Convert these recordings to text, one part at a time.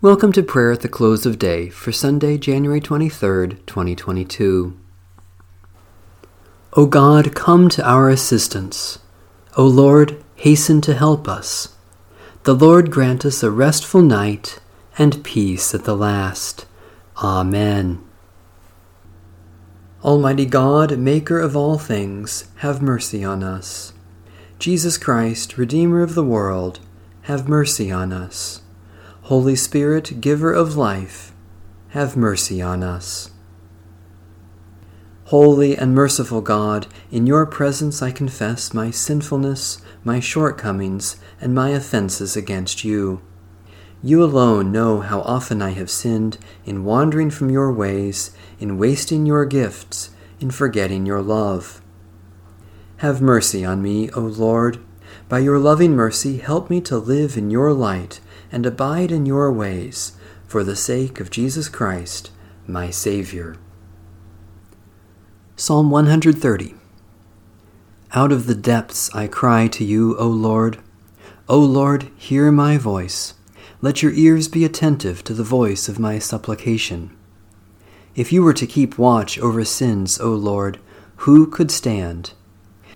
Welcome to prayer at the close of day for Sunday, January 23rd, 2022. O God, come to our assistance. O Lord, hasten to help us. The Lord grant us a restful night and peace at the last. Amen. Almighty God, Maker of all things, have mercy on us. Jesus Christ, Redeemer of the world, have mercy on us. Holy Spirit, giver of life, have mercy on us. Holy and merciful God, in your presence I confess my sinfulness, my shortcomings, and my offenses against you. You alone know how often I have sinned in wandering from your ways, in wasting your gifts, in forgetting your love. Have mercy on me, O Lord. By your loving mercy, help me to live in your light and abide in your ways, for the sake of Jesus Christ, my Savior. Psalm 130 Out of the depths I cry to you, O Lord. O Lord, hear my voice. Let your ears be attentive to the voice of my supplication. If you were to keep watch over sins, O Lord, who could stand?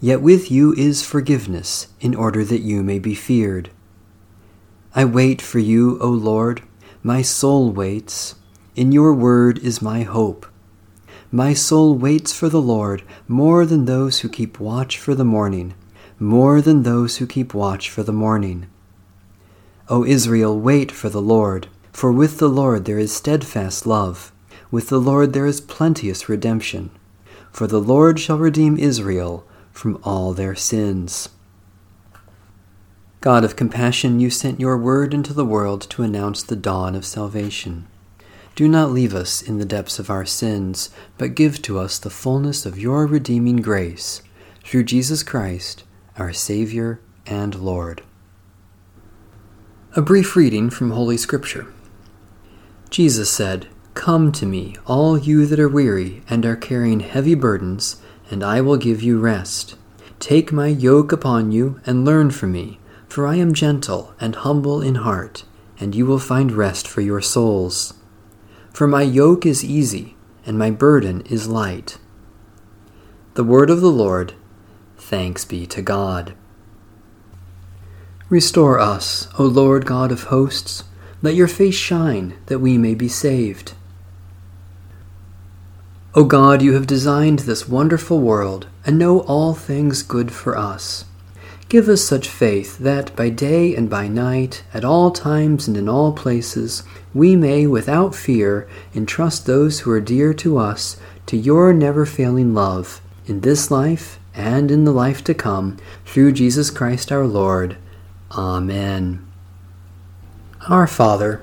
Yet with you is forgiveness, in order that you may be feared. I wait for you, O Lord. My soul waits. In your word is my hope. My soul waits for the Lord more than those who keep watch for the morning, more than those who keep watch for the morning. O Israel, wait for the Lord, for with the Lord there is steadfast love, with the Lord there is plenteous redemption. For the Lord shall redeem Israel from all their sins. God of compassion, you sent your word into the world to announce the dawn of salvation. Do not leave us in the depths of our sins, but give to us the fullness of your redeeming grace, through Jesus Christ, our Savior and Lord. A brief reading from Holy Scripture. Jesus said, Come to me, all you that are weary and are carrying heavy burdens, and I will give you rest. Take my yoke upon you and learn from me for I am gentle and humble in heart, and you will find rest for your souls. For my yoke is easy, and my burden is light. The word of the Lord, thanks be to God. Restore us, O Lord God of hosts. Let your face shine, that we may be saved. O God, you have designed this wonderful world, and know all things good for us. Give us such faith that by day and by night, at all times and in all places, we may, without fear, entrust those who are dear to us to your never failing love, in this life and in the life to come, through Jesus Christ our Lord. Amen. Our Father,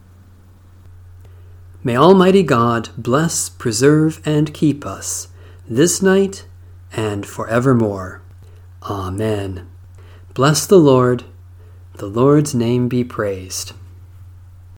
May Almighty God bless, preserve, and keep us this night and forevermore. Amen. Bless the Lord. The Lord's name be praised.